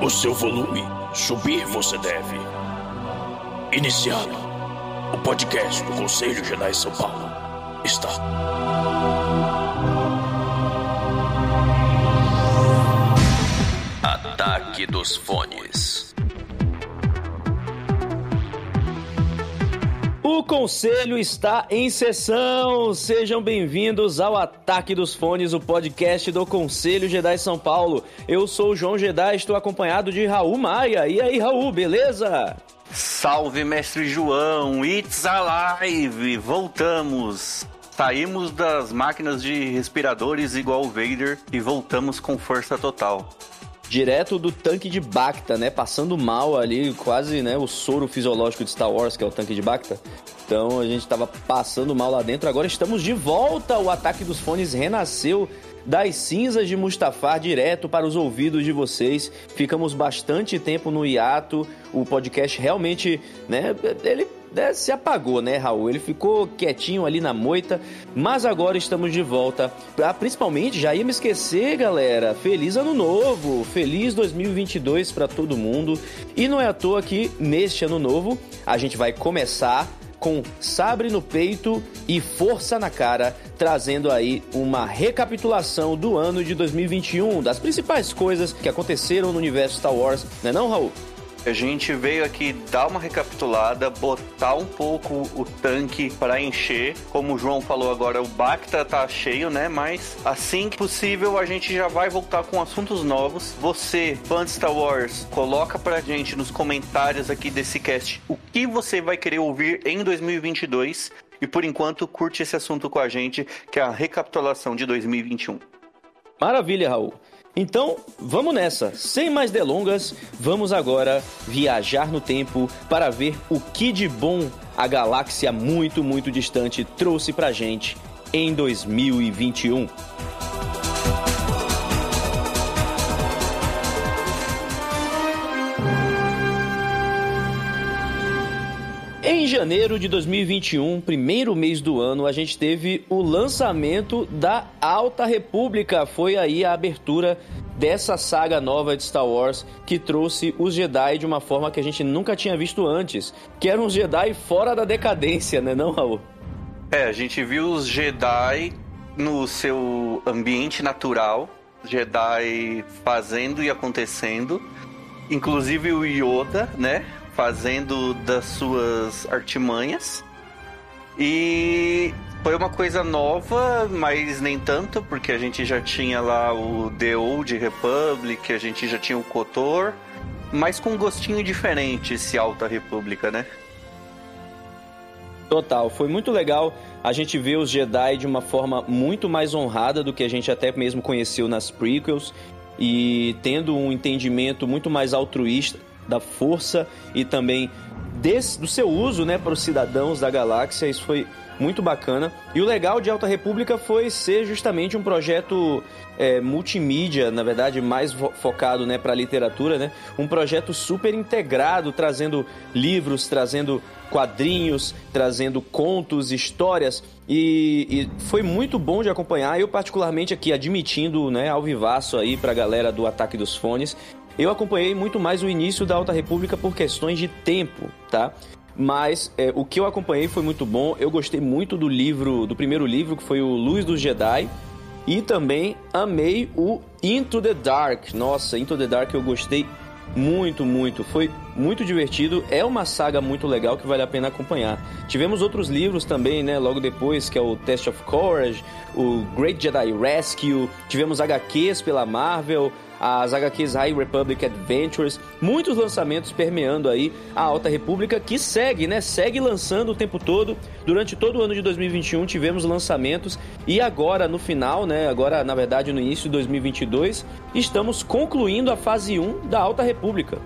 o seu volume. Subir você deve. Iniciado. O podcast do Conselho Jedi São Paulo está. Ataque dos Fones. O conselho está em sessão. Sejam bem-vindos ao Ataque dos Fones, o podcast do Conselho Jedi São Paulo. Eu sou o João Jedi, estou acompanhado de Raul Maia. E aí, Raul, beleza? Salve, mestre João! It's alive! Voltamos! Saímos das máquinas de respiradores igual o Vader e voltamos com força total. Direto do tanque de Bacta, né? Passando mal ali, quase, né? O soro fisiológico de Star Wars, que é o tanque de Bacta. Então a gente tava passando mal lá dentro. Agora estamos de volta. O ataque dos fones renasceu das cinzas de Mustafar direto para os ouvidos de vocês. Ficamos bastante tempo no hiato. O podcast realmente, né? Ele né, se apagou, né, Raul? Ele ficou quietinho ali na moita, mas agora estamos de volta. Ah, principalmente, já ia me esquecer, galera. Feliz ano novo, feliz 2022 para todo mundo. E não é à toa que neste ano novo a gente vai começar com sabre no peito e força na cara, trazendo aí uma recapitulação do ano de 2021, das principais coisas que aconteceram no universo Star Wars, não é não, Raul? A gente veio aqui dar uma recapitulada, botar um pouco o tanque para encher. Como o João falou agora, o Bacta tá cheio, né? Mas assim que possível a gente já vai voltar com assuntos novos. Você, fã de Star Wars, coloca pra gente nos comentários aqui desse cast o que você vai querer ouvir em 2022. E por enquanto, curte esse assunto com a gente, que é a recapitulação de 2021. Maravilha, Raul. Então, vamos nessa. Sem mais delongas, vamos agora viajar no tempo para ver o que de bom a galáxia muito, muito distante trouxe pra gente em 2021. Em janeiro de 2021, primeiro mês do ano, a gente teve o lançamento da Alta República. Foi aí a abertura dessa saga nova de Star Wars que trouxe os Jedi de uma forma que a gente nunca tinha visto antes, que eram os Jedi fora da decadência, né, não, Raul? É, a gente viu os Jedi no seu ambiente natural, Jedi fazendo e acontecendo, inclusive o Yoda, né, fazendo das suas artimanhas. E foi uma coisa nova, mas nem tanto, porque a gente já tinha lá o The Old Republic, a gente já tinha o KOTOR, mas com um gostinho diferente esse Alta República, né? Total, foi muito legal a gente ver os Jedi de uma forma muito mais honrada do que a gente até mesmo conheceu nas prequels e tendo um entendimento muito mais altruísta da força e também desse, do seu uso né, para os cidadãos da galáxia. Isso foi muito bacana. E o legal de Alta República foi ser justamente um projeto é, multimídia, na verdade, mais focado né, para a literatura, né? Um projeto super integrado, trazendo livros, trazendo quadrinhos, trazendo contos, histórias. E, e, foi muito bom de acompanhar. Eu, particularmente, aqui admitindo, né, ao vivaço aí pra galera do Ataque dos Fones. Eu acompanhei muito mais o início da Alta República por questões de tempo, tá? Mas é, o que eu acompanhei foi muito bom. Eu gostei muito do livro, do primeiro livro, que foi o Luz dos Jedi. E também amei o Into the Dark. Nossa, Into the Dark eu gostei muito, muito. Foi muito divertido. É uma saga muito legal que vale a pena acompanhar. Tivemos outros livros também, né? Logo depois, que é o Test of Courage, o Great Jedi Rescue. Tivemos HQs pela Marvel, as HQs High Republic Adventures, muitos lançamentos permeando aí a Alta República que segue, né? Segue lançando o tempo todo. Durante todo o ano de 2021 tivemos lançamentos e agora no final, né? Agora, na verdade, no início de 2022, estamos concluindo a fase 1 da Alta República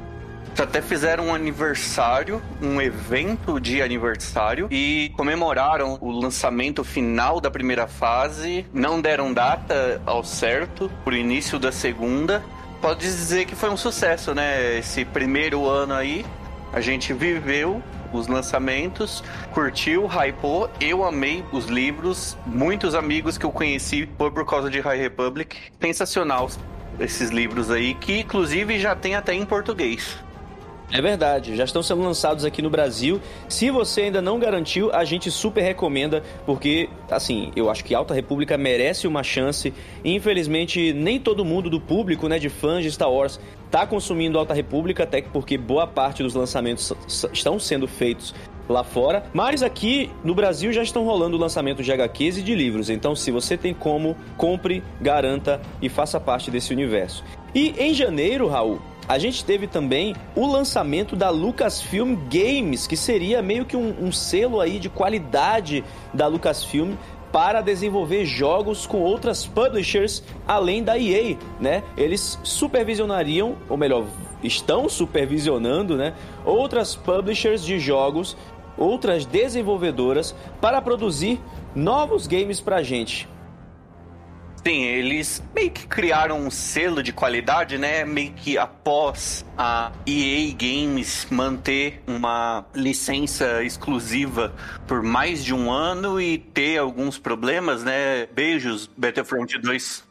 até fizeram um aniversário, um evento de aniversário e comemoraram o lançamento final da primeira fase. Não deram data ao certo pro início da segunda. Pode dizer que foi um sucesso, né? Esse primeiro ano aí, a gente viveu os lançamentos, curtiu, hypou. Eu amei os livros. Muitos amigos que eu conheci foi por causa de High Republic. Sensacional esses livros aí, que inclusive já tem até em português. É verdade, já estão sendo lançados aqui no Brasil. Se você ainda não garantiu, a gente super recomenda, porque, assim, eu acho que Alta República merece uma chance. Infelizmente, nem todo mundo do público, né, de fãs de Star Wars, está consumindo Alta República, até porque boa parte dos lançamentos estão sendo feitos lá fora. Mas aqui no Brasil já estão rolando o lançamento de HQs e de livros. Então, se você tem como, compre, garanta e faça parte desse universo. E em janeiro, Raul, a gente teve também o lançamento da Lucasfilm Games, que seria meio que um, um selo aí de qualidade da Lucasfilm para desenvolver jogos com outras publishers além da EA, né? Eles supervisionariam, ou melhor, estão supervisionando, né, outras publishers de jogos, outras desenvolvedoras para produzir novos games pra gente. Sim, eles meio que criaram um selo de qualidade, né? Meio que após a EA Games manter uma licença exclusiva por mais de um ano e ter alguns problemas, né? Beijos, Battlefront 2.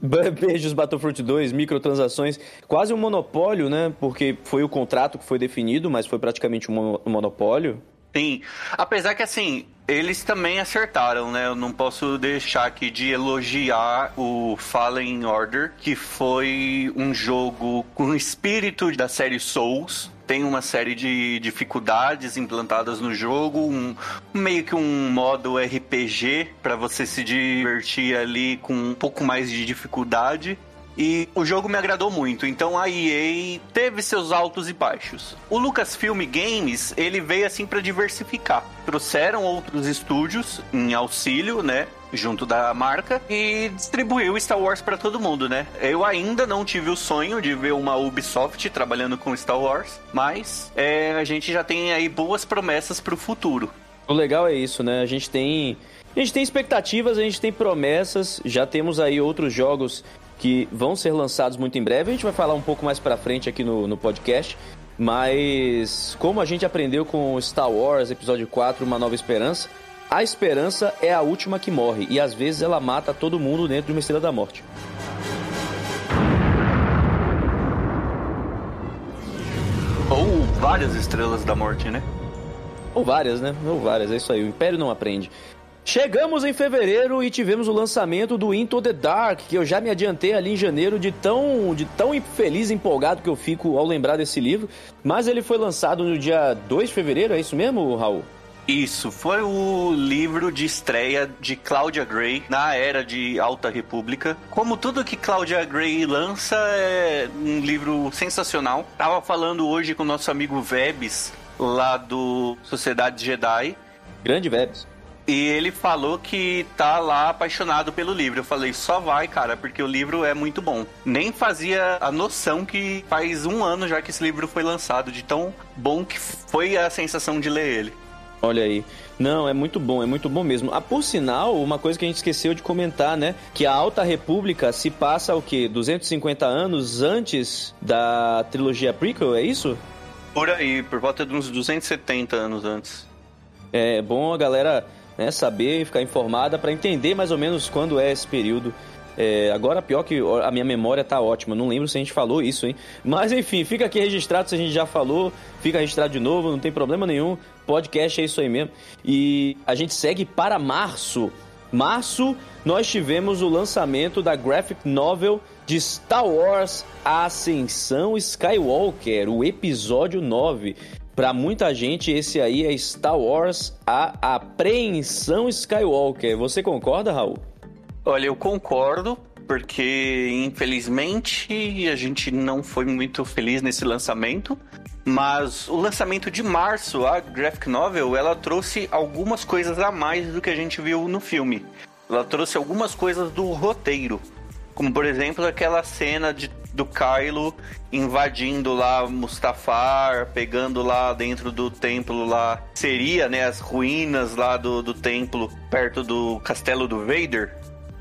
Beijos Battlefront 2, microtransações, quase um monopólio, né? Porque foi o contrato que foi definido, mas foi praticamente um monopólio. Sim, apesar que assim, eles também acertaram, né? Eu não posso deixar aqui de elogiar o Fallen Order, que foi um jogo com espírito da série Souls, tem uma série de dificuldades implantadas no jogo, um, meio que um modo RPG para você se divertir ali com um pouco mais de dificuldade. E o jogo me agradou muito, então a EA teve seus altos e baixos. O Lucasfilm Games, ele veio assim para diversificar. Trouxeram outros estúdios em auxílio, né? junto da marca e distribuiu Star Wars para todo mundo, né? Eu ainda não tive o sonho de ver uma Ubisoft trabalhando com Star Wars, mas é, a gente já tem aí boas promessas para o futuro. O legal é isso, né? A gente tem a gente tem expectativas, a gente tem promessas, já temos aí outros jogos que vão ser lançados muito em breve. A gente vai falar um pouco mais pra frente aqui no, no podcast. Mas como a gente aprendeu com Star Wars Episódio 4, Uma Nova Esperança, a esperança é a última que morre e às vezes ela mata todo mundo dentro de uma estrela da morte. Ou várias estrelas da morte, né? Ou várias, né? Ou várias, é isso aí. O Império não aprende. Chegamos em fevereiro e tivemos o lançamento do Into the Dark, que eu já me adiantei ali em janeiro de tão, de tão feliz e empolgado que eu fico ao lembrar desse livro. Mas ele foi lançado no dia 2 de fevereiro, é isso mesmo, Raul? Isso, foi o livro de estreia de Claudia Gray na era de Alta República. Como tudo que Claudia Gray lança é um livro sensacional. Tava falando hoje com o nosso amigo Vebs, lá do Sociedade Jedi. Grande Vebs. E ele falou que tá lá apaixonado pelo livro. Eu falei, só vai, cara, porque o livro é muito bom. Nem fazia a noção que faz um ano já que esse livro foi lançado, de tão bom que foi a sensação de ler ele. Olha aí. Não, é muito bom, é muito bom mesmo. Ah, por sinal, uma coisa que a gente esqueceu de comentar, né? Que a Alta República se passa o quê? 250 anos antes da trilogia prequel, é isso? Por aí, por volta de uns 270 anos antes. É bom a galera né, saber e ficar informada para entender mais ou menos quando é esse período. É, agora, pior que a minha memória tá ótima, não lembro se a gente falou isso, hein? Mas enfim, fica aqui registrado se a gente já falou, fica registrado de novo, não tem problema nenhum. Podcast é isso aí mesmo. E a gente segue para março. Março, nós tivemos o lançamento da graphic novel de Star Wars Ascensão Skywalker, o episódio 9. Para muita gente, esse aí é Star Wars A Apreensão Skywalker. Você concorda, Raul? Olha, eu concordo, porque infelizmente a gente não foi muito feliz nesse lançamento. Mas o lançamento de março, a graphic novel, ela trouxe algumas coisas a mais do que a gente viu no filme. Ela trouxe algumas coisas do roteiro. Como, por exemplo, aquela cena de, do Kylo invadindo lá Mustafar, pegando lá dentro do templo lá. Seria, né, as ruínas lá do, do templo, perto do castelo do Vader.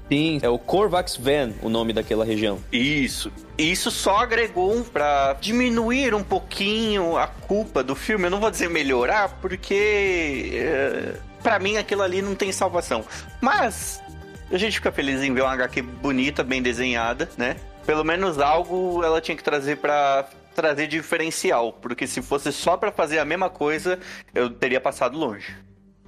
Sim, é o Corvax Van, o nome daquela região. Isso. Isso só agregou para diminuir um pouquinho a culpa do filme. Eu não vou dizer melhorar, porque é, para mim aquilo ali não tem salvação. Mas A gente fica feliz em ver uma HQ bonita, bem desenhada, né? Pelo menos algo ela tinha que trazer para trazer diferencial, porque se fosse só para fazer a mesma coisa, eu teria passado longe.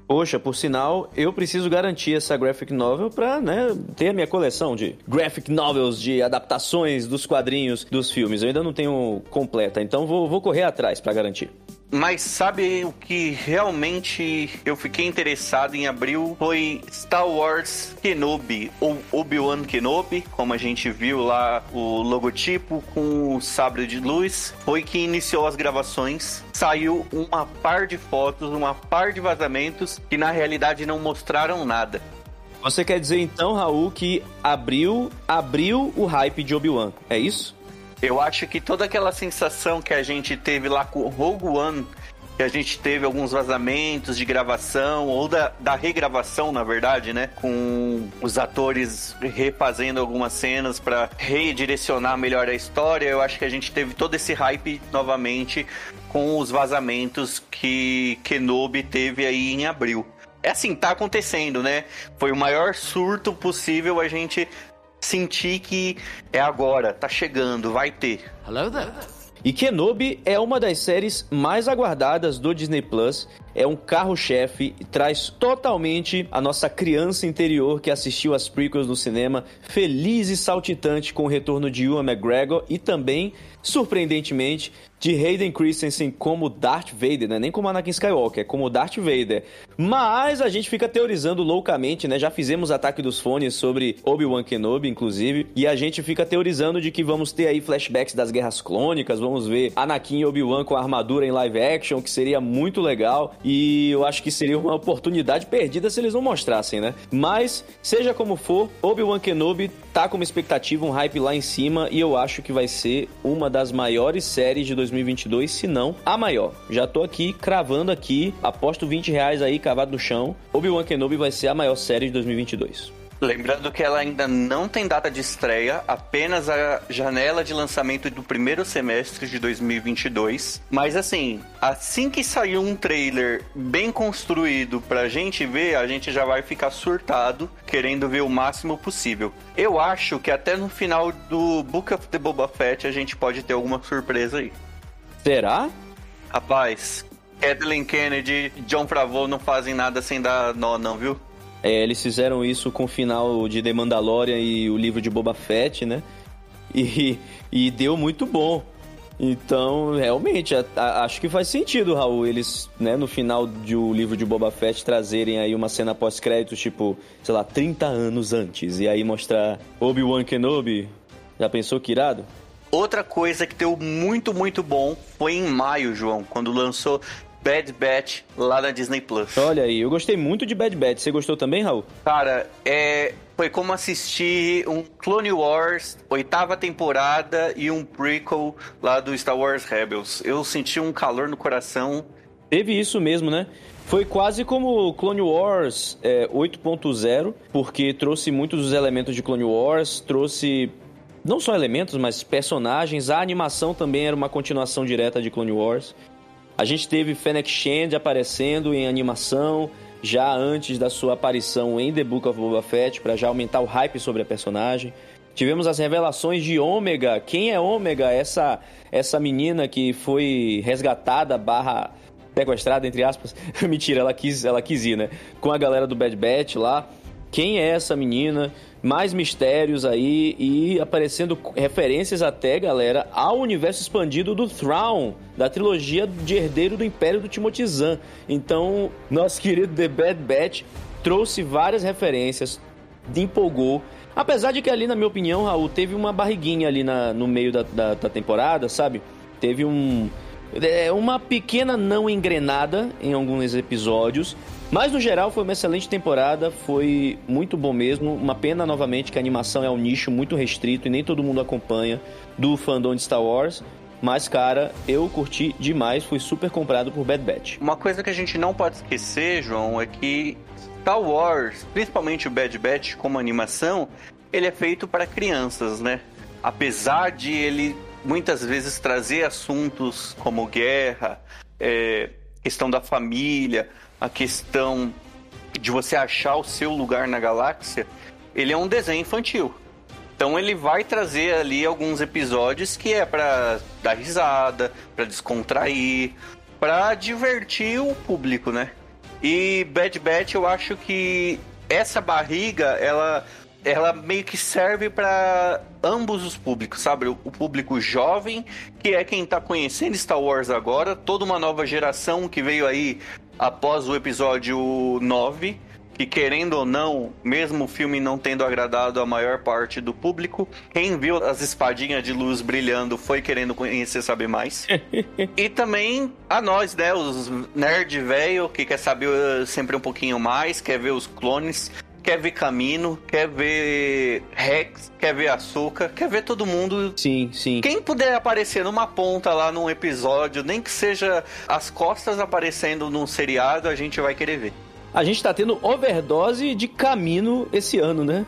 Poxa, por sinal, eu preciso garantir essa graphic novel pra, né, ter a minha coleção de graphic novels, de adaptações dos quadrinhos dos filmes. Eu ainda não tenho completa, então vou, vou correr atrás para garantir. Mas sabe o que realmente eu fiquei interessado em abril? Foi Star Wars Kenobi, ou Obi-Wan Kenobi, como a gente viu lá o logotipo com o sabre de luz. Foi que iniciou as gravações. Saiu uma par de fotos, uma par de vazamentos que na realidade não mostraram nada. Você quer dizer então, Raul, que abriu, abriu o hype de Obi-Wan, é isso? Eu acho que toda aquela sensação que a gente teve lá com Rogue One, que a gente teve alguns vazamentos de gravação, ou da, da regravação, na verdade, né? Com os atores refazendo algumas cenas para redirecionar melhor a história. Eu acho que a gente teve todo esse hype novamente com os vazamentos que Kenobi teve aí em abril. É assim, tá acontecendo, né? Foi o maior surto possível a gente sentir que é agora, tá chegando, vai ter. Hello there. E Kenobi é uma das séries mais aguardadas do Disney Plus. É um carro-chefe e traz totalmente a nossa criança interior que assistiu as prequels no cinema, feliz e saltitante com o retorno de Ewan McGregor e também, surpreendentemente, de Hayden Christensen como Darth Vader, né? Nem como Anakin Skywalker, é como Darth Vader. Mas a gente fica teorizando loucamente, né? Já fizemos Ataque dos Fones sobre Obi-Wan Kenobi, inclusive, e a gente fica teorizando de que vamos ter aí flashbacks das Guerras Clônicas, vamos ver Anakin e Obi-Wan com a armadura em live action, que seria muito legal, eu acho que seria uma oportunidade perdida se eles não mostrassem, né? Mas, seja como for, Obi-Wan Kenobi tá com uma expectativa, um hype lá em cima, e eu acho que vai ser uma das maiores séries de 2022, se não a maior. Já tô aqui cravando aqui, aposto 20 reais aí cavado no chão. Obi-Wan Kenobi vai ser a maior série de 2022. Lembrando que ela ainda não tem data de estreia, apenas a janela de lançamento do primeiro semestre de 2022. Mas assim, assim que sair um trailer bem construído pra gente ver, a gente já vai ficar surtado, querendo ver o máximo possível. Eu acho que até no final do Book of the Boba Fett a gente pode ter alguma surpresa aí. Será? Rapaz, Kathleen Kennedy, John Favreau não fazem nada sem dar nó, não, viu? É, eles fizeram isso com o final de The Mandalorian e o livro de Boba Fett, né? E, e deu muito bom. Então, realmente, a, a, acho que faz sentido, Raul, eles, né, no final do livro de Boba Fett trazerem aí uma cena pós-crédito, tipo, sei lá, 30 anos antes, e aí mostrar Obi-Wan Kenobi. Já pensou que irado? Outra coisa que deu muito, muito bom foi em maio, João, quando lançou Bad Batch lá na Disney Plus. Olha aí, eu gostei muito de Bad Batch. Você gostou também, Raul? Cara, é. Foi como assistir um Clone Wars, oitava temporada e um prequel lá do Star Wars Rebels. Eu senti um calor no coração. Teve isso mesmo, né? Foi quase como Clone Wars é, 8.0, porque trouxe muitos dos elementos de Clone Wars, trouxe não só elementos, mas personagens. A animação também era uma continuação direta de Clone Wars. A gente teve Fennec Shand aparecendo em animação já antes da sua aparição em The Book of Boba Fett, para já aumentar o hype sobre a personagem. Tivemos as revelações de Ômega. Quem é Ômega? Essa, essa menina que foi resgatada barra sequestrada, entre aspas. Mentira, ela quis, ela quis ir, né? Com a galera do Bad Batch lá. Quem é essa menina? mais mistérios aí e aparecendo referências até, galera, ao universo expandido do Thrawn, da trilogia de Herdeiro do Império do Timothy Zahn. Então, nosso querido The Bad Batch trouxe várias referências, empolgou. Apesar de que ali, na minha opinião, Raul, teve uma barriguinha ali na, no meio da, da, da temporada, sabe? Teve um... É, uma pequena não engrenada em alguns episódios, mas no geral foi uma excelente temporada, foi muito bom mesmo. Uma pena novamente que a animação é um nicho muito restrito e nem todo mundo acompanha do fandom de Star Wars. Mas, cara, eu curti demais, fui super comprado por Bad Batch. Uma coisa que a gente não pode esquecer, João, é que Star Wars, principalmente o Bad Batch como animação, ele é feito para crianças, né? Apesar de ele muitas vezes trazer assuntos como guerra, é, questão da família, a questão de você achar o seu lugar na galáxia, ele é um desenho infantil. Então ele vai trazer ali alguns episódios que é para dar risada, para descontrair, para divertir o público, né? E Bad Batch eu acho que essa barriga, ela ela meio que serve para ambos os públicos, sabe? O público jovem, que é quem tá conhecendo Star Wars agora, toda uma nova geração que veio aí após o episódio 9, que querendo ou não, mesmo o filme não tendo agradado a maior parte do público, quem viu as espadinhas de luz brilhando foi querendo conhecer, saber mais. e também a nós, né, os nerd velho que quer saber sempre um pouquinho mais, quer ver os clones quer ver Camino, quer ver Rex, quer ver Açúcar, quer ver todo mundo. Sim, sim. Quem puder aparecer numa ponta lá num episódio, nem que seja as costas aparecendo num seriado, a gente vai querer ver. A gente tá tendo overdose de Camino esse ano, né?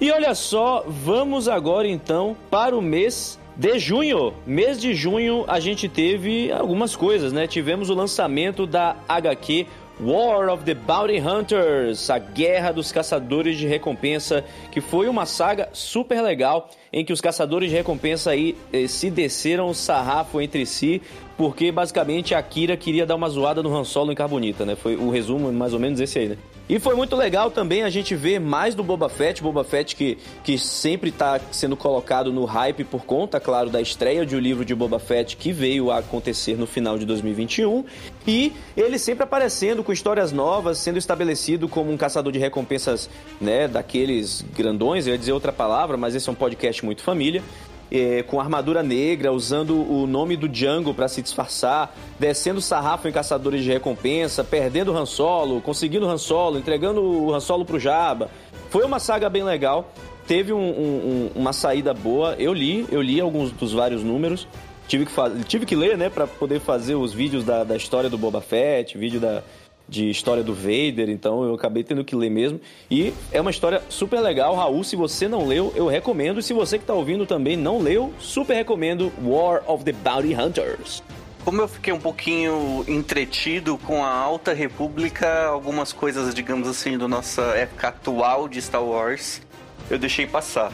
E olha só, vamos agora então para o mês de junho. Mês de junho a gente teve algumas coisas, né? Tivemos o lançamento da HQ War of the Bounty Hunters, a Guerra dos Caçadores de Recompensa, que foi uma saga super legal em que os caçadores de recompensa aí eh, se desceram o sarrafo entre si, porque basicamente a Kira queria dar uma zoada no Han Solo em Carbonita, né? Foi o resumo mais ou menos esse aí, né? E foi muito legal também a gente ver mais do Boba Fett, Boba Fett que, que sempre está sendo colocado no hype por conta, claro, da estreia de um livro de Boba Fett que veio a acontecer no final de 2021. E ele sempre aparecendo com histórias novas, sendo estabelecido como um caçador de recompensas, né, daqueles grandões, eu ia dizer outra palavra, mas esse é um podcast muito família é, com armadura negra, usando o nome do Django para se disfarçar, descendo sarrafo em caçadores de recompensa, perdendo o Han Solo, conseguindo o Han Solo, entregando o Han Solo pro Jabba. Foi uma saga bem legal, teve um, um, uma saída boa. Eu li, eu li alguns dos vários números. Tive que, tive que ler, né, para poder fazer os vídeos da, da história do Boba Fett, vídeo da, de história do Vader, então eu acabei tendo que ler mesmo. E é uma história super legal, Raul. Se você não leu, eu recomendo. E se você que está ouvindo também não leu, super recomendo War of the Bounty Hunters. Como eu fiquei um pouquinho entretido com a Alta República, algumas coisas, digamos assim, da nossa época atual de Star Wars, eu deixei passar.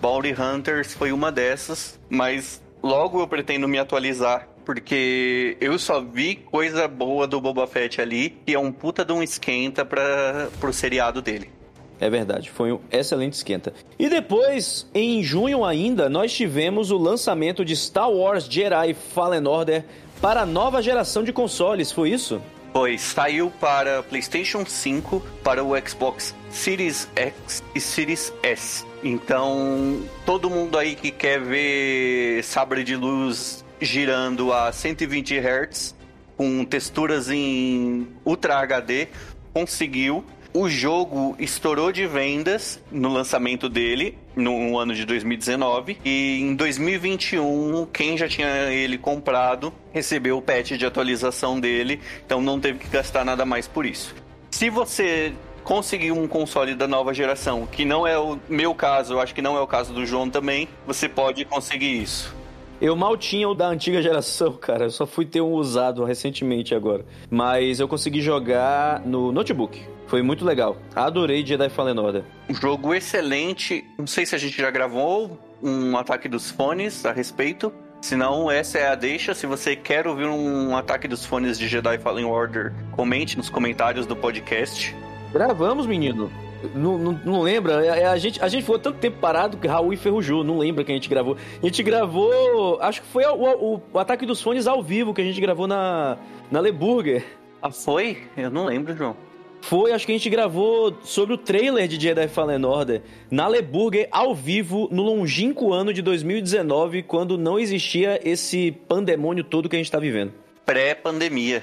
Bounty Hunters foi uma dessas, mas logo eu pretendo me atualizar porque eu só vi coisa boa do Boba Fett ali, e é um puta de um esquenta para pro seriado dele. É verdade, foi um excelente esquenta. E depois, em junho ainda, nós tivemos o lançamento de Star Wars Jedi Fallen Order para a nova geração de consoles, foi isso? Foi, saiu para PlayStation 5, para o Xbox Series X e Series S. Então, todo mundo aí que quer ver sabre de luz girando a 120 Hz, com texturas em Ultra HD, conseguiu. O jogo estourou de vendas no lançamento dele, no ano de 2019. E em 2021, quem já tinha ele comprado recebeu o patch de atualização dele, então não teve que gastar nada mais por isso. Se você conseguir um console da nova geração, que não é o meu caso, eu acho que não é o caso do João também, você pode conseguir isso. Eu mal tinha o da antiga geração, cara. Eu só fui ter um usado recentemente agora. Mas eu consegui jogar no notebook. Foi muito legal. Adorei Jedi Fallen Order. Um jogo excelente. Não sei se a gente já gravou um ataque dos fones a respeito. Se não, essa é a deixa. Se você quer ouvir um ataque dos fones de Jedi Fallen Order, comente nos comentários do podcast. Gravamos, menino. Não, não, não lembra? A, é, é, a, gente, a gente ficou tanto tempo parado que Raul enferrujou. Não lembra que a gente gravou. A gente gravou. Acho que foi o, o, o Ataque dos Fones ao vivo que a gente gravou na, na Leburger. Ah, foi? Eu não lembro, João. Foi, acho que a gente gravou sobre o trailer de Jedi Fallen Order na Leburger ao vivo no longínquo ano de 2019, quando não existia esse pandemônio todo que a gente tá vivendo. Pré-pandemia.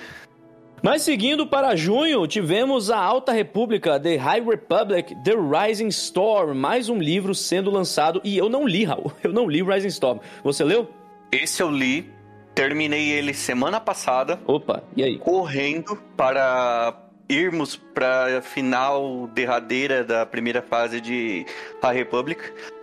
Mas seguindo para junho, tivemos a Alta República, The High Republic, The Rising Storm, mais um livro sendo lançado e eu não li, Raul, eu não li Rising Storm. Você leu? Esse eu li, terminei ele semana passada. Opa, e aí? Correndo para irmos para a final derradeira da primeira fase de High Republic.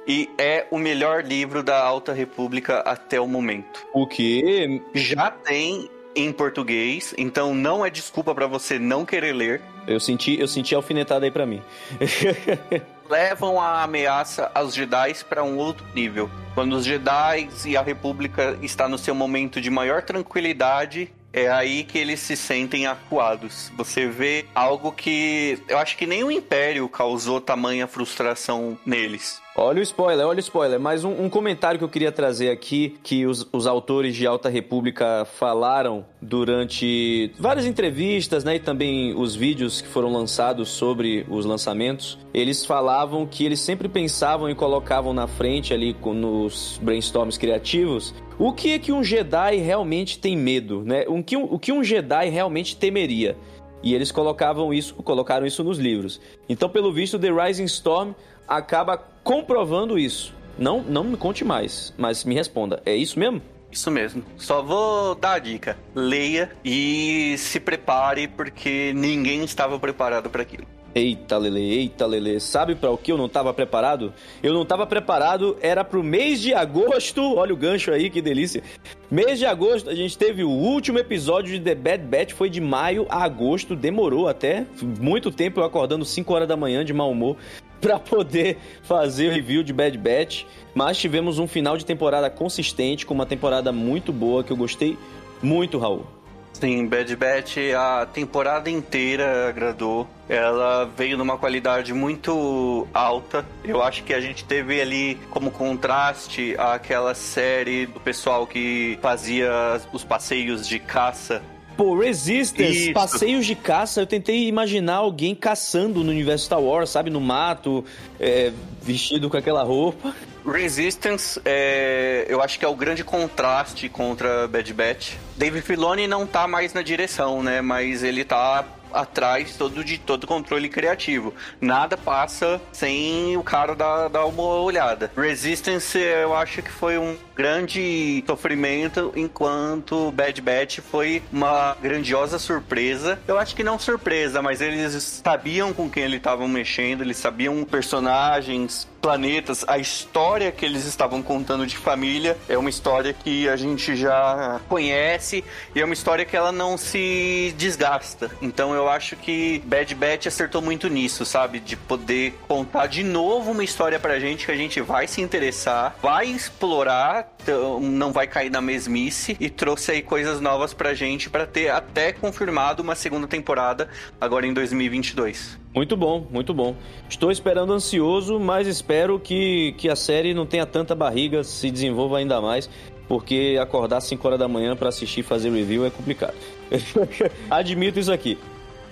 E é o melhor livro da Alta República até o momento. O quê? Já tem em português, então não é desculpa para você não querer ler. Eu senti, eu senti alfinetada aí para mim. levam a ameaça aos Jedi para um outro nível. Quando os Jedi e a República está no seu momento de maior tranquilidade, é aí que eles se sentem acuados. Você vê algo que eu acho que nem o Império causou tamanha frustração neles. Olha o spoiler, olha o spoiler. Mas um, um comentário que eu queria trazer aqui, que os, os, autores de Alta República falaram durante várias entrevistas, né? E também os vídeos que foram lançados sobre os lançamentos. Eles falavam que eles sempre pensavam e colocavam na frente ali nos brainstorms criativos o que é que um Jedi realmente tem medo, né? O que um, o que um Jedi realmente temeria. E eles colocavam isso, colocaram isso nos livros. Então, pelo visto, The Rising Storm acaba comprovando isso. Não, não me conte mais, mas me responda. É isso mesmo? Isso mesmo. Só vou dar a dica. Leia e se prepare porque ninguém estava preparado para aquilo. Eita, Lele, eita, Lele. Sabe para o que eu não estava preparado? Eu não estava preparado, era pro mês de agosto. Olha o gancho aí, que delícia. Mês de agosto, a gente teve o último episódio de The Bad Batch, foi de maio a agosto, demorou até muito tempo eu acordando 5 horas da manhã de mau humor para poder fazer o review de Bad Batch, mas tivemos um final de temporada consistente, com uma temporada muito boa que eu gostei muito, Raul. Sim, Bad Batch a temporada inteira agradou. Ela veio numa qualidade muito alta. Eu acho que a gente teve ali como contraste aquela série do pessoal que fazia os passeios de caça Pô, Resistance, Isso. passeios de caça. Eu tentei imaginar alguém caçando no universo Star Wars, sabe? No mato, é, vestido com aquela roupa. Resistance, é, eu acho que é o grande contraste contra Bad Batch. David Filoni não tá mais na direção, né? Mas ele tá atrás todo de todo controle criativo. Nada passa sem o cara dar, dar uma olhada. Resistance eu acho que foi um grande sofrimento, enquanto Bad Batch foi uma grandiosa surpresa. Eu acho que não surpresa, mas eles sabiam com quem eles estavam mexendo, eles sabiam personagens, planetas, a história que eles estavam contando de família é uma história que a gente já conhece e é uma história que ela não se desgasta. Então eu acho que Bad Batch acertou muito nisso, sabe? De poder contar de novo uma história pra gente que a gente vai se interessar, vai explorar, não vai cair na mesmice e trouxe aí coisas novas pra gente para ter até confirmado uma segunda temporada agora em 2022. Muito bom, muito bom. Estou esperando ansioso, mas espero que, que a série não tenha tanta barriga, se desenvolva ainda mais, porque acordar 5 horas da manhã para assistir fazer review é complicado. Admito isso aqui.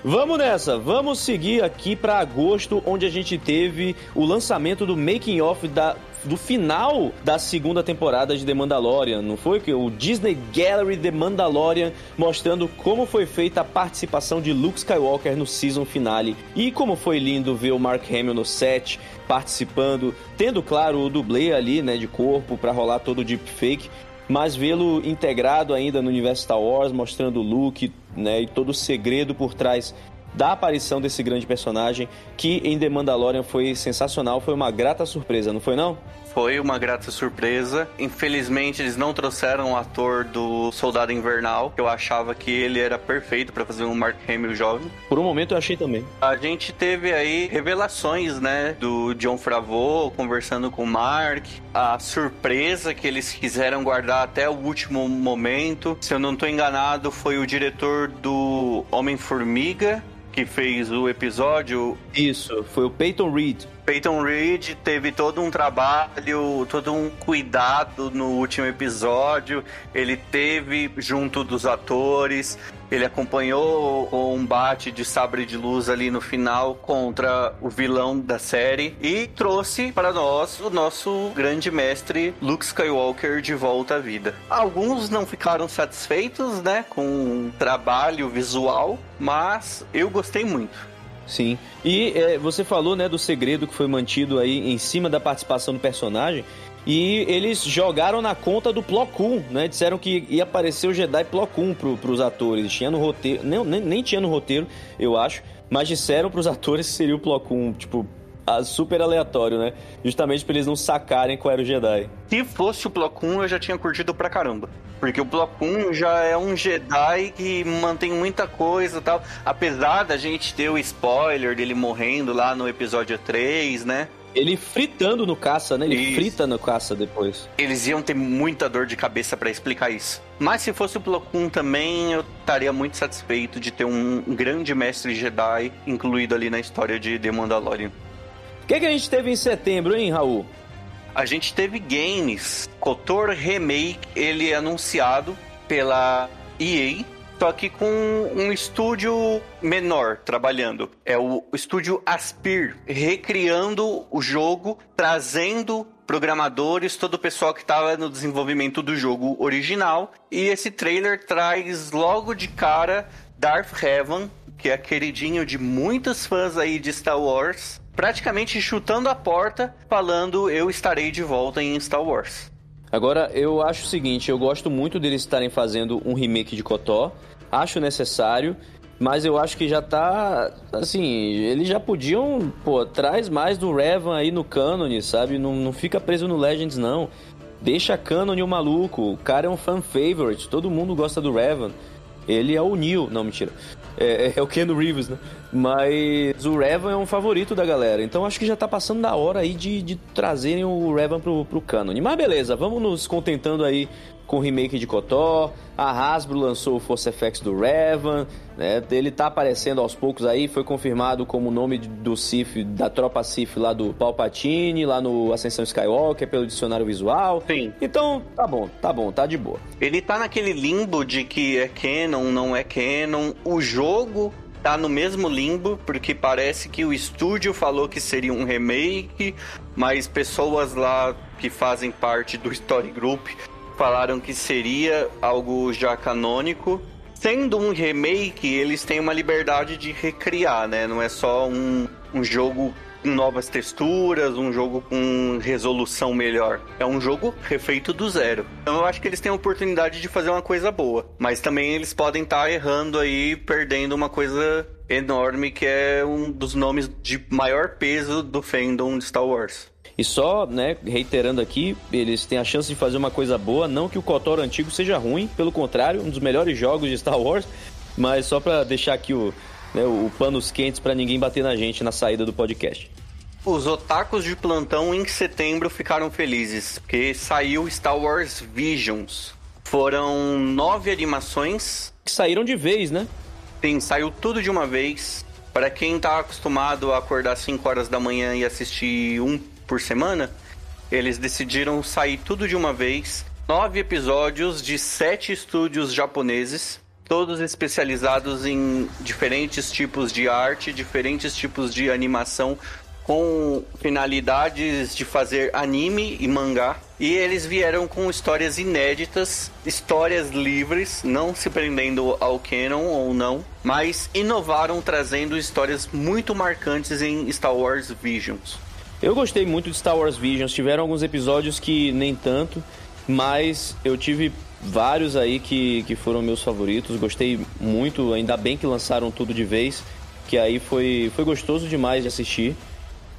Vamos nessa, vamos seguir aqui para agosto, onde a gente teve o lançamento do making off da do final da segunda temporada de The Mandalorian, não foi? O Disney Gallery The Mandalorian mostrando como foi feita a participação de Luke Skywalker no season finale e como foi lindo ver o Mark Hamill no set participando, tendo claro o dublê ali, né, de corpo para rolar todo o deepfake mas vê-lo integrado ainda no universo Star Wars, mostrando o Luke, né, e todo o segredo por trás da aparição desse grande personagem, que em The Mandalorian foi sensacional, foi uma grata surpresa, não foi não? Foi uma grata surpresa. Infelizmente, eles não trouxeram o ator do Soldado Invernal. Eu achava que ele era perfeito para fazer um Mark Hamill jovem. Por um momento eu achei também. A gente teve aí revelações, né, do John Favreau conversando com o Mark, a surpresa que eles quiseram guardar até o último momento. Se eu não estou enganado, foi o diretor do Homem-Formiga que fez o episódio. Isso, foi o Peyton Reed. Peyton Reed teve todo um trabalho, todo um cuidado no último episódio. Ele teve junto dos atores, ele acompanhou o combate de sabre de luz ali no final contra o vilão da série e trouxe para nós o nosso grande mestre Luke Skywalker de volta à vida. Alguns não ficaram satisfeitos, né, com o trabalho visual, mas eu gostei muito. Sim. E é, você falou, né, do segredo que foi mantido aí em cima da participação do personagem. E eles jogaram na conta do Plo Koon, né? Disseram que ia aparecer o Jedi Plo Koon pro, pros atores. Tinha no roteiro, nem, nem, nem tinha no roteiro, eu acho. Mas disseram pros atores que seria o Plo Koon, tipo, super aleatório, né? Justamente pra eles não sacarem qual era o Jedi. Se fosse o Plo Koon, eu já tinha curtido pra caramba. Porque o Plo Koon já é um Jedi que mantém muita coisa e tal. Apesar da gente ter o spoiler dele morrendo lá no episódio 3, né? Ele fritando no caça, né? Ele isso. frita no caça depois. Eles iam ter muita dor de cabeça para explicar isso. Mas se fosse o Plo Koon também, eu estaria muito satisfeito de ter um grande mestre Jedi incluído ali na história de The Mandalorian. O que, que a gente teve em setembro, hein, Raul? A gente teve games. Kotor Remake, ele é anunciado pela EA só que com um estúdio menor trabalhando. É o estúdio Aspir, recriando o jogo, trazendo programadores, todo o pessoal que estava no desenvolvimento do jogo original. E esse trailer traz logo de cara Darth Heaven, que é queridinho de muitos fãs aí de Star Wars, praticamente chutando a porta, falando eu estarei de volta em Star Wars. Agora, eu acho o seguinte, eu gosto muito deles estarem fazendo um remake de KOTOR, acho necessário, mas eu acho que já tá, assim, eles já podiam, pô, traz mais do Revan aí no canon, sabe? Não, não fica preso no Legends, não. Deixa canon o maluco, o cara é um fan favorite, todo mundo gosta do Revan. Ele é o Neil, não, mentira. É, é o Ken Reeves, né? Mas o Revan é um favorito da galera. Então acho que já tá passando da hora aí de, de trazerem o Revan pro, pro canon. Mas beleza, vamos nos contentando aí com o remake de Kotor. A Hasbro lançou o Force FX do Revan, né? Ele tá aparecendo aos poucos aí, foi confirmado como o nome do Sith, da tropa Sith lá do Palpatine, lá no Ascensão Skywalker, pelo dicionário visual. Sim. Então, tá bom, tá bom, tá de boa. Ele tá naquele limbo de que é canon, não é canon. O jogo tá no mesmo limbo, porque parece que o estúdio falou que seria um remake, mas pessoas lá que fazem parte do Story Group falaram que seria algo já canônico. Sendo um remake, eles têm uma liberdade de recriar, né? Não é só um, um jogo novas texturas, um jogo com resolução melhor. É um jogo refeito do zero. Então eu acho que eles têm a oportunidade de fazer uma coisa boa. Mas também eles podem estar tá errando aí, perdendo uma coisa enorme que é um dos nomes de maior peso do fandom de Star Wars. E só, né, reiterando aqui, eles têm a chance de fazer uma coisa boa, não que o KOTOR antigo seja ruim, pelo contrário, um dos melhores jogos de Star Wars, mas só para deixar aqui o, né, o panos quentes para ninguém bater na gente na saída do podcast. Os otakus de plantão em setembro ficaram felizes, porque saiu Star Wars Visions. Foram nove animações. Que saíram de vez, né? Sim, saiu tudo de uma vez. Para quem tá acostumado a acordar 5 horas da manhã e assistir um por semana, eles decidiram sair tudo de uma vez. Nove episódios de sete estúdios japoneses, todos especializados em diferentes tipos de arte, diferentes tipos de animação, com finalidades de fazer anime e mangá. E eles vieram com histórias inéditas, histórias livres, não se prendendo ao canon ou não, mas inovaram trazendo histórias muito marcantes em Star Wars Visions. Eu gostei muito de Star Wars Visions. Tiveram alguns episódios que nem tanto, mas eu tive vários aí que, que foram meus favoritos. Gostei muito, ainda bem que lançaram tudo de vez, que aí foi, foi gostoso demais de assistir.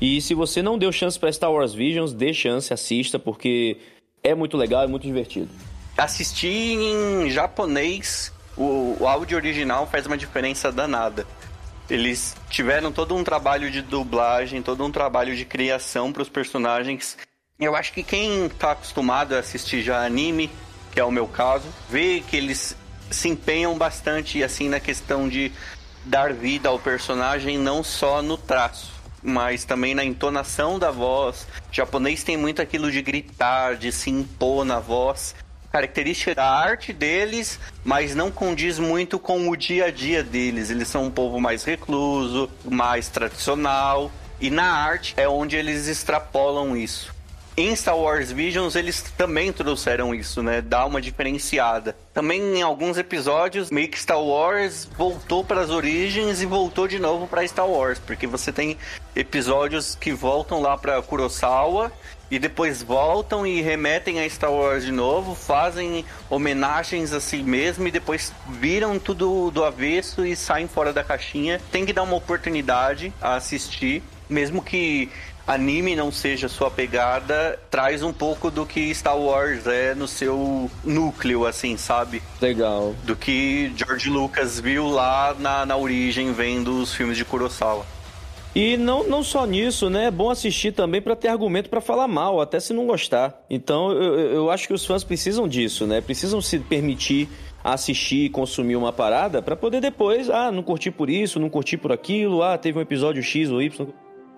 E se você não deu chance para Star Wars Visions, dê chance, assista, porque é muito legal, é muito divertido. Assistir em japonês, o, o áudio original faz uma diferença danada. Eles tiveram todo um trabalho de dublagem, todo um trabalho de criação para os personagens. Eu acho que quem está acostumado a assistir já anime, que é o meu caso, vê que eles se empenham bastante assim na questão de dar vida ao personagem não só no traço, mas também na entonação da voz. O japonês tem muito aquilo de gritar, de se impor na voz característica da arte deles, mas não condiz muito com o dia a dia deles. Eles são um povo mais recluso, mais tradicional, e na arte é onde eles extrapolam isso. Em Star Wars Visions eles também trouxeram isso, né? Dá uma diferenciada. Também em alguns episódios, meio que Star Wars voltou para as origens e voltou de novo para Star Wars, porque você tem episódios que voltam lá para Kurosawa e depois voltam e remetem a Star Wars de novo, fazem homenagens a si mesmo e depois viram tudo do avesso e saem fora da caixinha. Tem que dar uma oportunidade a assistir. Mesmo que anime não seja sua pegada, traz um pouco do que Star Wars é no seu núcleo, assim, sabe? Legal. Do que George Lucas viu lá na, na origem, vendo os filmes de Kurosawa. E não, não só nisso, né? É bom assistir também para ter argumento para falar mal, até se não gostar. Então eu, eu acho que os fãs precisam disso, né? Precisam se permitir assistir e consumir uma parada para poder depois, ah, não curti por isso, não curti por aquilo, ah, teve um episódio X ou Y.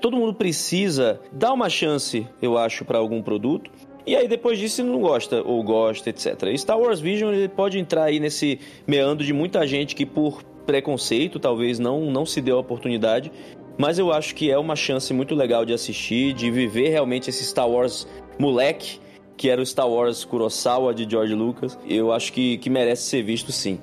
Todo mundo precisa dar uma chance, eu acho, para algum produto. E aí depois disso não gosta ou gosta, etc. Star Wars Vision ele pode entrar aí nesse meandro de muita gente que por preconceito talvez não não se deu a oportunidade, mas eu acho que é uma chance muito legal de assistir, de viver realmente esse Star Wars moleque que era o Star Wars Kurosawa de George Lucas. Eu acho que, que merece ser visto sim.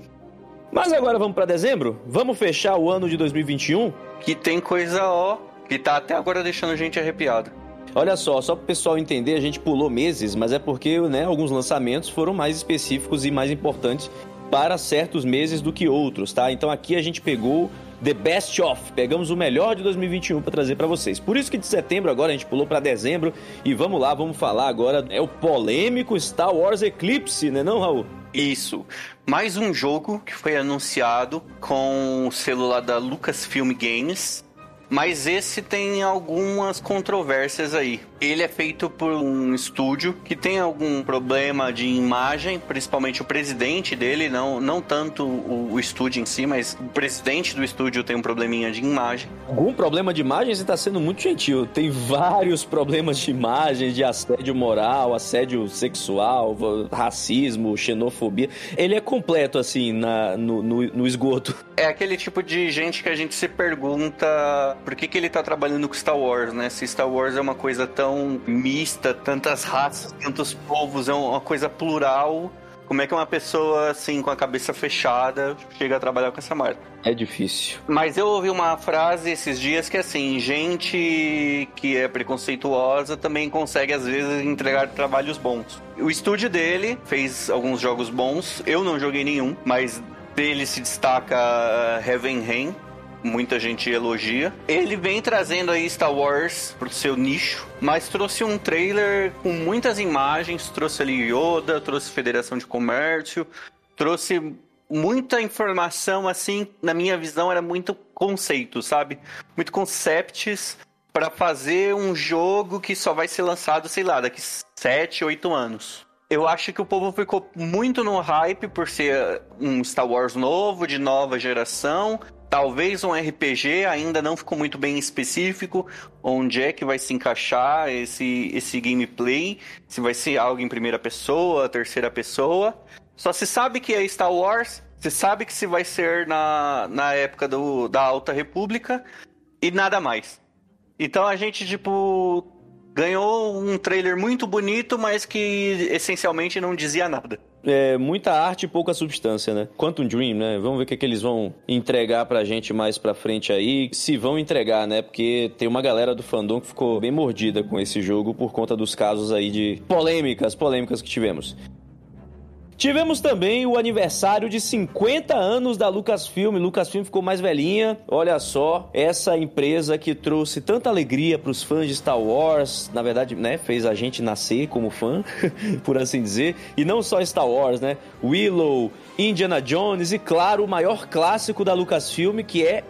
Mas agora vamos para dezembro? Vamos fechar o ano de 2021? Que tem coisa, ó, que tá até agora deixando a gente arrepiado. Olha só, só para o pessoal entender, a gente pulou meses, mas é porque né, alguns lançamentos foram mais específicos e mais importantes para certos meses do que outros, tá? Então aqui a gente pegou The Best Of. Pegamos o melhor de 2021 para trazer para vocês. Por isso que de setembro agora a gente pulou para dezembro e vamos lá, vamos falar agora é o polêmico Star Wars Eclipse, né, não, Raul? Isso. Mais um jogo que foi anunciado com o celular da Lucasfilm Games mas esse tem algumas controvérsias aí. Ele é feito por um estúdio que tem algum problema de imagem, principalmente o presidente dele, não, não tanto o, o estúdio em si, mas o presidente do estúdio tem um probleminha de imagem. Algum problema de imagem? Você está sendo muito gentil. Tem vários problemas de imagem, de assédio moral, assédio sexual, racismo, xenofobia. Ele é completo, assim, na, no, no, no esgoto. É aquele tipo de gente que a gente se pergunta por que, que ele tá trabalhando com Star Wars, né? Se Star Wars é uma coisa tão mista, tantas raças, tantos povos, é uma coisa plural. Como é que uma pessoa, assim, com a cabeça fechada, chega a trabalhar com essa marca? É difícil. Mas eu ouvi uma frase esses dias que, assim, gente que é preconceituosa também consegue, às vezes, entregar trabalhos bons. O estúdio dele fez alguns jogos bons. Eu não joguei nenhum, mas dele se destaca Heaven Rain, muita gente elogia. Ele vem trazendo aí Star Wars pro seu nicho, mas trouxe um trailer com muitas imagens, trouxe ali Yoda, trouxe Federação de Comércio, trouxe muita informação assim, na minha visão era muito conceito, sabe? Muito concepts para fazer um jogo que só vai ser lançado, sei lá, daqui 7, 8 anos. Eu acho que o povo ficou muito no hype por ser um Star Wars novo, de nova geração, Talvez um RPG ainda não ficou muito bem específico onde é que vai se encaixar esse, esse gameplay, se vai ser algo em primeira pessoa, terceira pessoa. Só se sabe que é Star Wars, se sabe que se vai ser na, na época do, da Alta República e nada mais. Então a gente, tipo, ganhou um trailer muito bonito, mas que essencialmente não dizia nada é, muita arte e pouca substância, né? Quantum Dream, né? Vamos ver o que, é que eles vão entregar pra gente mais pra frente aí. Se vão entregar, né? Porque tem uma galera do fandom que ficou bem mordida com esse jogo por conta dos casos aí de polêmicas, polêmicas que tivemos. Tivemos também o aniversário de 50 anos da Lucasfilm. Lucasfilm ficou mais velhinha. Olha só, essa empresa que trouxe tanta alegria para os fãs de Star Wars, na verdade, né, fez a gente nascer como fã, por assim dizer. E não só Star Wars, né? Willow, Indiana Jones e claro, o maior clássico da Lucasfilm, que é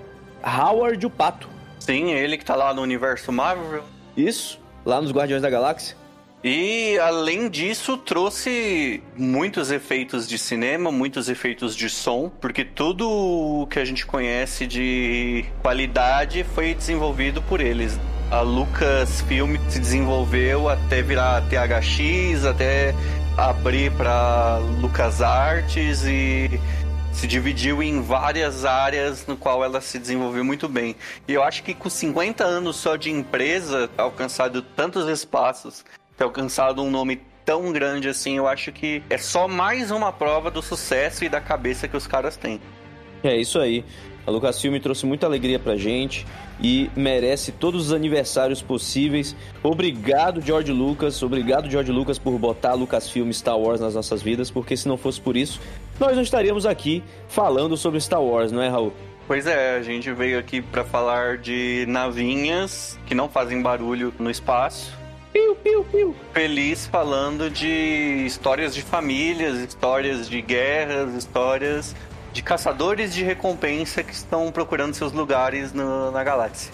Howard o Pato. Sim, ele que tá lá no universo Marvel. Isso, lá nos Guardiões da Galáxia. E além disso, trouxe muitos efeitos de cinema, muitos efeitos de som, porque tudo o que a gente conhece de qualidade foi desenvolvido por eles. A Lucasfilm se desenvolveu até virar THX, até abrir para LucasArts e se dividiu em várias áreas no qual ela se desenvolveu muito bem. E eu acho que com 50 anos só de empresa, alcançado tantos espaços ter alcançado um nome tão grande assim, eu acho que é só mais uma prova do sucesso e da cabeça que os caras têm. É isso aí. A Lucasfilm trouxe muita alegria pra gente e merece todos os aniversários possíveis. Obrigado, George Lucas. Obrigado, George Lucas, por botar a Lucasfilm Star Wars nas nossas vidas, porque se não fosse por isso, nós não estaríamos aqui falando sobre Star Wars, não é, Raul? Pois é, a gente veio aqui para falar de navinhas que não fazem barulho no espaço. Piu, piu, piu. Feliz falando de histórias de famílias, histórias de guerras, histórias de caçadores de recompensa que estão procurando seus lugares no, na galáxia.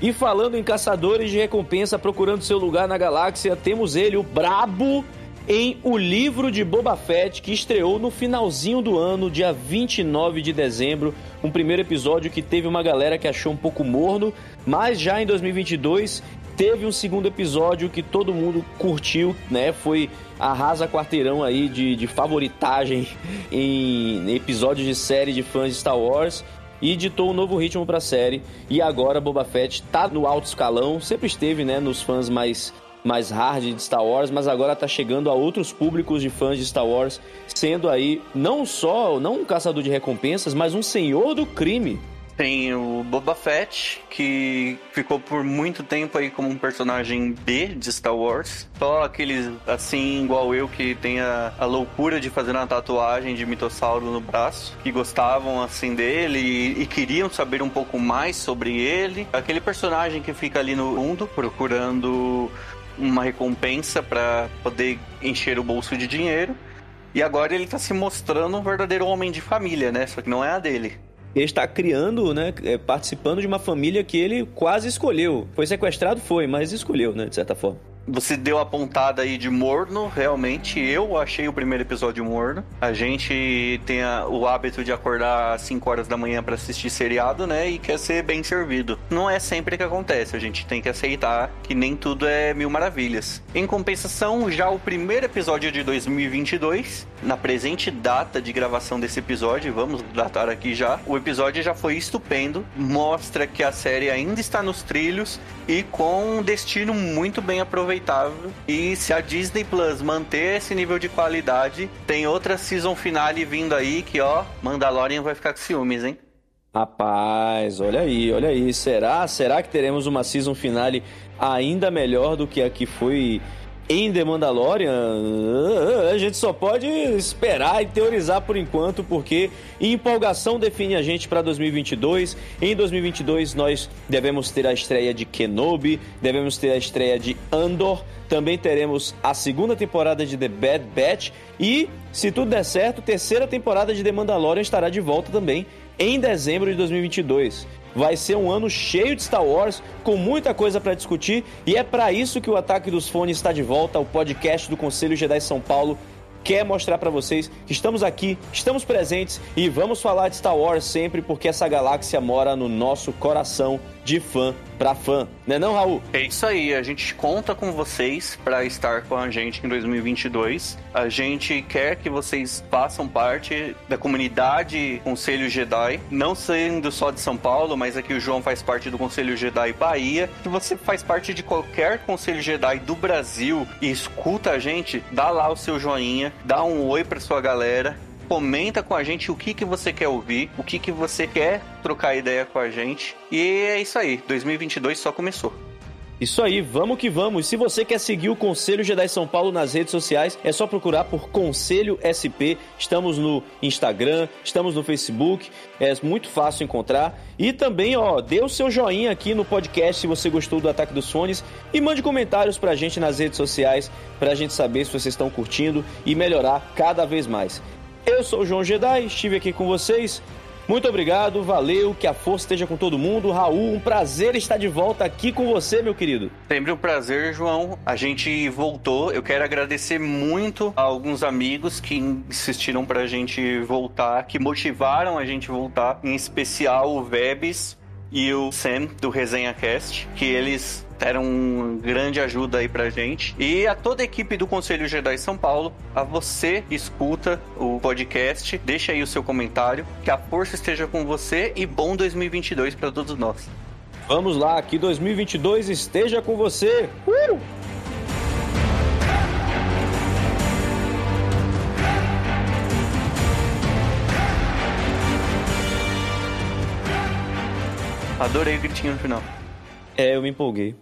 E falando em caçadores de recompensa procurando seu lugar na galáxia, temos ele, o Brabo em O Livro de Boba Fett, que estreou no finalzinho do ano, dia 29 de dezembro. Um primeiro episódio que teve uma galera que achou um pouco morno, mas já em 2022 teve um segundo episódio que todo mundo curtiu, né? Foi arrasa quarteirão aí de, de favoritagem em episódios de série de fãs de Star Wars e ditou um novo ritmo para a série. E agora Boba Fett tá no alto escalão, sempre esteve, né, nos fãs mais mais hard de Star Wars, mas agora tá chegando a outros públicos de fãs de Star Wars, sendo aí não só não um caçador de recompensas, mas um senhor do crime. Tem o Boba Fett, que ficou por muito tempo aí como um personagem B de Star Wars. Só aqueles, assim, igual eu, que tem a, a loucura de fazer uma tatuagem de mitossauro no braço, que gostavam, assim, dele e, e queriam saber um pouco mais sobre ele. Aquele personagem que fica ali no mundo procurando uma recompensa para poder encher o bolso de dinheiro. E agora ele tá se mostrando um verdadeiro homem de família, né? Só que não é a dele. Ele está criando, né? é, Participando de uma família que ele quase escolheu. Foi sequestrado? Foi, mas escolheu, né? De certa forma. Você deu a pontada aí de morno, realmente. Eu achei o primeiro episódio morno. A gente tem a- o hábito de acordar às 5 horas da manhã pra assistir seriado, né? E quer ser bem servido. Não é sempre que acontece. A gente tem que aceitar que nem tudo é mil maravilhas. Em compensação, já o primeiro episódio de 2022, na presente data de gravação desse episódio, vamos datar aqui já. O episódio já foi estupendo. Mostra que a série ainda está nos trilhos e com um destino muito bem aproveitável. E se a Disney Plus manter esse nível de qualidade, tem outra season finale vindo aí que, ó, Mandalorian vai ficar com ciúmes, hein? Rapaz, olha aí, olha aí. Será? Será que teremos uma season finale ainda melhor do que a que foi em The Mandalorian? A gente só pode esperar e teorizar por enquanto, porque empolgação define a gente para 2022. Em 2022 nós devemos ter a estreia de Kenobi, devemos ter a estreia de Andor, também teremos a segunda temporada de The Bad Batch e, se tudo der certo, terceira temporada de The Mandalorian estará de volta também em dezembro de 2022. Vai ser um ano cheio de Star Wars, com muita coisa para discutir, e é para isso que o Ataque dos Fones está de volta, o podcast do Conselho Jedi São Paulo quer mostrar para vocês que estamos aqui, estamos presentes e vamos falar de Star Wars sempre, porque essa galáxia mora no nosso coração de fã para fã. Né não, Raul? É isso aí, a gente conta com vocês para estar com a gente em 2022. A gente quer que vocês façam parte da comunidade Conselho Jedi, não sendo só de São Paulo, mas aqui o João faz parte do Conselho Jedi Bahia. Se você faz parte de qualquer Conselho Jedi do Brasil e escuta a gente, dá lá o seu joinha, dá um oi para sua galera. Comenta com a gente o que, que você quer ouvir, o que, que você quer trocar ideia com a gente. E é isso aí, 2022 só começou. Isso aí, vamos que vamos. Se você quer seguir o Conselho Jedi São Paulo nas redes sociais, é só procurar por Conselho SP. Estamos no Instagram, estamos no Facebook, é muito fácil encontrar. E também, ó, dê o seu joinha aqui no podcast se você gostou do Ataque dos Fones e mande comentários pra gente nas redes sociais pra gente saber se vocês estão curtindo e melhorar cada vez mais. Eu sou o João Jedi, estive aqui com vocês. Muito obrigado, valeu, que a força esteja com todo mundo. Raul, um prazer estar de volta aqui com você, meu querido. Sempre um prazer, João. A gente voltou. Eu quero agradecer muito a alguns amigos que insistiram pra gente voltar, que motivaram a gente voltar, em especial o Vebs e o Sam do Resenha Cast, que eles deram uma grande ajuda aí pra gente. E a toda a equipe do Conselho Jedi São Paulo, a você que escuta o podcast, deixa aí o seu comentário, que a força esteja com você e bom 2022 pra todos nós. Vamos lá, que 2022 esteja com você. Uh! Adorei o gritinho no final. É, eu me empolguei.